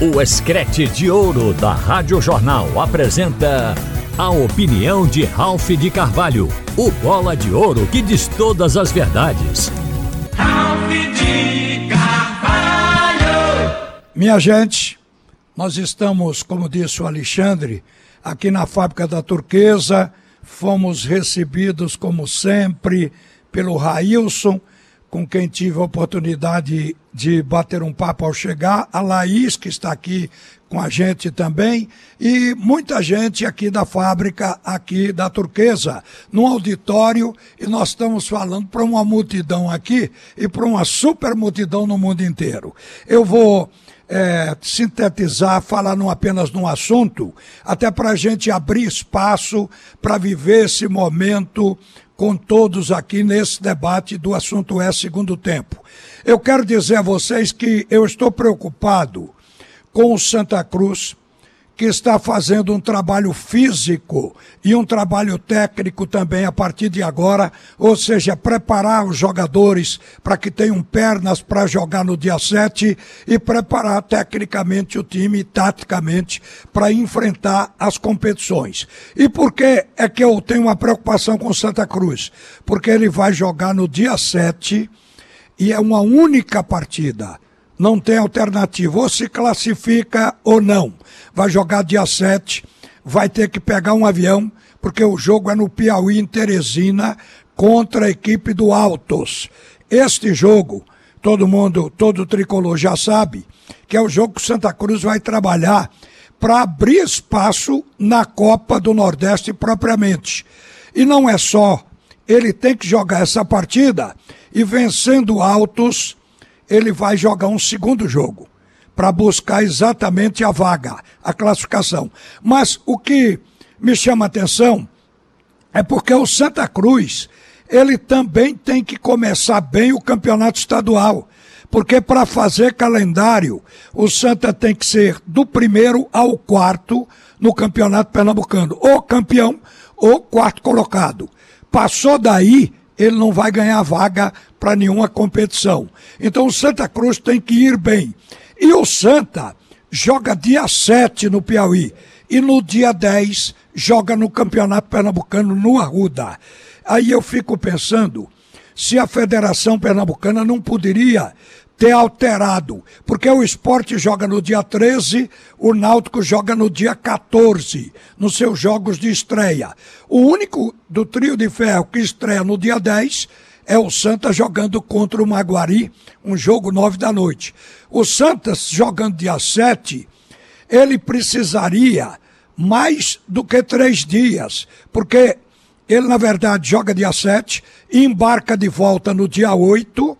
O Escrete de Ouro da Rádio Jornal apresenta a opinião de Ralph de Carvalho, o bola de ouro que diz todas as verdades. Ralph de Carvalho! Minha gente, nós estamos, como disse o Alexandre, aqui na fábrica da Turquesa, fomos recebidos como sempre pelo Railson com quem tive a oportunidade de bater um papo ao chegar, a Laís, que está aqui com a gente também, e muita gente aqui da fábrica, aqui da Turquesa, no auditório, e nós estamos falando para uma multidão aqui e para uma super multidão no mundo inteiro. Eu vou é, sintetizar, falar não apenas num assunto, até para a gente abrir espaço para viver esse momento com todos aqui nesse debate do assunto é segundo tempo. Eu quero dizer a vocês que eu estou preocupado com o Santa Cruz, que está fazendo um trabalho físico e um trabalho técnico também a partir de agora, ou seja, preparar os jogadores para que tenham pernas para jogar no dia 7 e preparar tecnicamente o time, taticamente, para enfrentar as competições. E por que é que eu tenho uma preocupação com Santa Cruz? Porque ele vai jogar no dia 7 e é uma única partida não tem alternativa. Ou se classifica ou não. Vai jogar dia 7, vai ter que pegar um avião, porque o jogo é no Piauí, em Teresina, contra a equipe do Altos. Este jogo, todo mundo, todo tricolor já sabe, que é o jogo que o Santa Cruz vai trabalhar para abrir espaço na Copa do Nordeste propriamente. E não é só, ele tem que jogar essa partida e vencendo Altos ele vai jogar um segundo jogo para buscar exatamente a vaga, a classificação. Mas o que me chama a atenção é porque o Santa Cruz, ele também tem que começar bem o campeonato estadual. Porque para fazer calendário, o Santa tem que ser do primeiro ao quarto no campeonato pernambucano. Ou campeão ou quarto colocado. Passou daí, ele não vai ganhar vaga para nenhuma competição. Então o Santa Cruz tem que ir bem. E o Santa joga dia 7 no Piauí e no dia 10 joga no Campeonato Pernambucano no Arruda. Aí eu fico pensando se a Federação Pernambucana não poderia ter alterado, porque o esporte joga no dia 13, o Náutico joga no dia 14, nos seus jogos de estreia. O único do trio de ferro que estreia no dia 10 é o Santa jogando contra o Maguari, um jogo nove da noite. O Santos jogando dia 7, ele precisaria mais do que três dias, porque ele, na verdade, joga dia 7, embarca de volta no dia 8,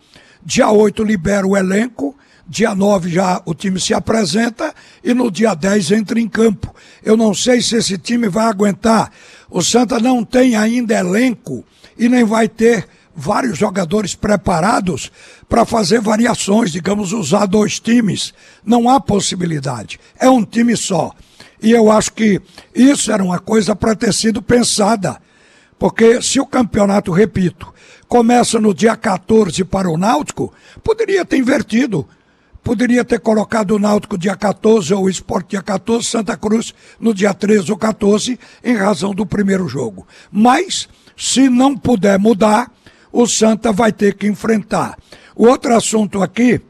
Dia 8 libera o elenco, dia 9 já o time se apresenta e no dia 10 entra em campo. Eu não sei se esse time vai aguentar. O Santa não tem ainda elenco e nem vai ter vários jogadores preparados para fazer variações, digamos, usar dois times. Não há possibilidade. É um time só. E eu acho que isso era uma coisa para ter sido pensada. Porque se o campeonato, repito, começa no dia 14 para o Náutico, poderia ter invertido. Poderia ter colocado o Náutico dia 14 ou o Esporte dia 14, Santa Cruz no dia 13 ou 14, em razão do primeiro jogo. Mas, se não puder mudar, o Santa vai ter que enfrentar. O outro assunto aqui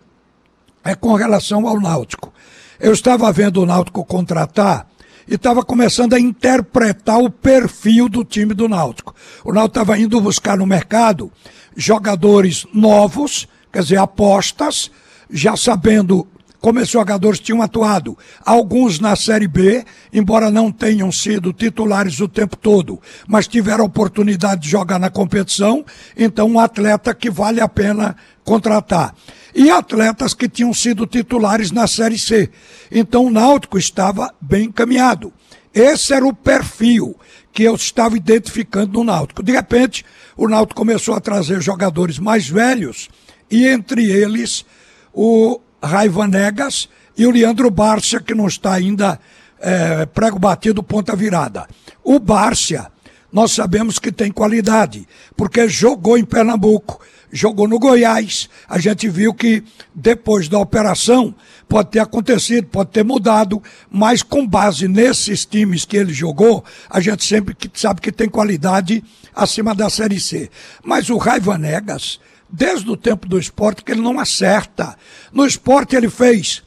é com relação ao Náutico. Eu estava vendo o Náutico contratar e estava começando a interpretar o perfil do time do Náutico. O Náutico estava indo buscar no mercado jogadores novos, quer dizer, apostas, já sabendo como esses jogadores tinham atuado. Alguns na Série B, embora não tenham sido titulares o tempo todo, mas tiveram oportunidade de jogar na competição, então um atleta que vale a pena contratar. E atletas que tinham sido titulares na Série C. Então o Náutico estava bem encaminhado. Esse era o perfil que eu estava identificando no Náutico. De repente, o Náutico começou a trazer jogadores mais velhos, e entre eles o Raiva Negas e o Leandro Bárcia, que não está ainda é, prego batido ponta virada. O Bárcia nós sabemos que tem qualidade, porque jogou em Pernambuco, jogou no Goiás. A gente viu que depois da operação pode ter acontecido, pode ter mudado, mas com base nesses times que ele jogou, a gente sempre sabe que tem qualidade acima da Série C. Mas o Raiva Negas, desde o tempo do esporte, que ele não acerta. No esporte ele fez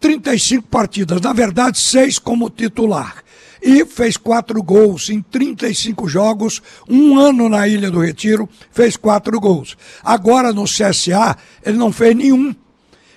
35 partidas, na verdade, seis como titular e fez quatro gols em 35 jogos, um ano na Ilha do Retiro, fez quatro gols. Agora no CSA, ele não fez nenhum.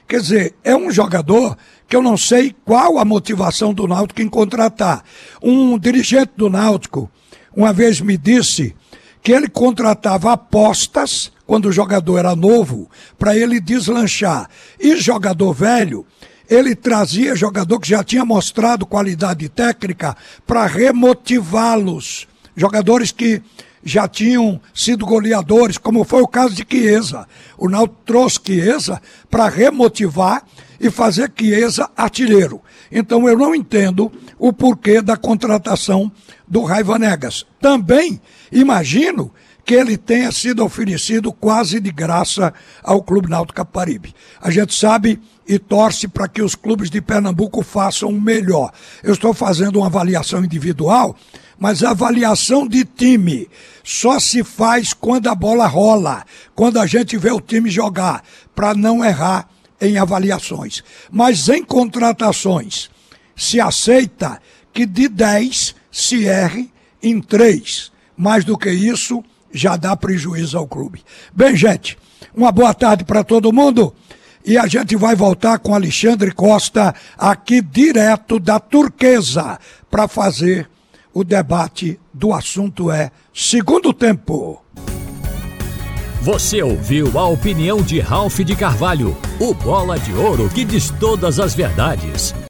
Quer dizer, é um jogador que eu não sei qual a motivação do Náutico em contratar. Um dirigente do Náutico uma vez me disse que ele contratava apostas quando o jogador era novo para ele deslanchar. E jogador velho, ele trazia jogador que já tinha mostrado qualidade técnica para remotivá-los. Jogadores que já tinham sido goleadores, como foi o caso de Chiesa. O Náutico trouxe Chiesa para remotivar e fazer Chiesa artilheiro. Então eu não entendo o porquê da contratação do Raiva Negas. Também imagino que ele tenha sido oferecido quase de graça ao Clube Náutico Caparibe. A gente sabe e torce para que os clubes de Pernambuco façam o melhor. Eu estou fazendo uma avaliação individual, mas a avaliação de time só se faz quando a bola rola, quando a gente vê o time jogar, para não errar em avaliações. Mas em contratações, se aceita que de 10 se erre em 3. Mais do que isso, já dá prejuízo ao clube. Bem, gente, uma boa tarde para todo mundo. E a gente vai voltar com Alexandre Costa aqui direto da Turquesa para fazer o debate do assunto é segundo tempo. Você ouviu a opinião de Ralph de Carvalho, o bola de ouro que diz todas as verdades.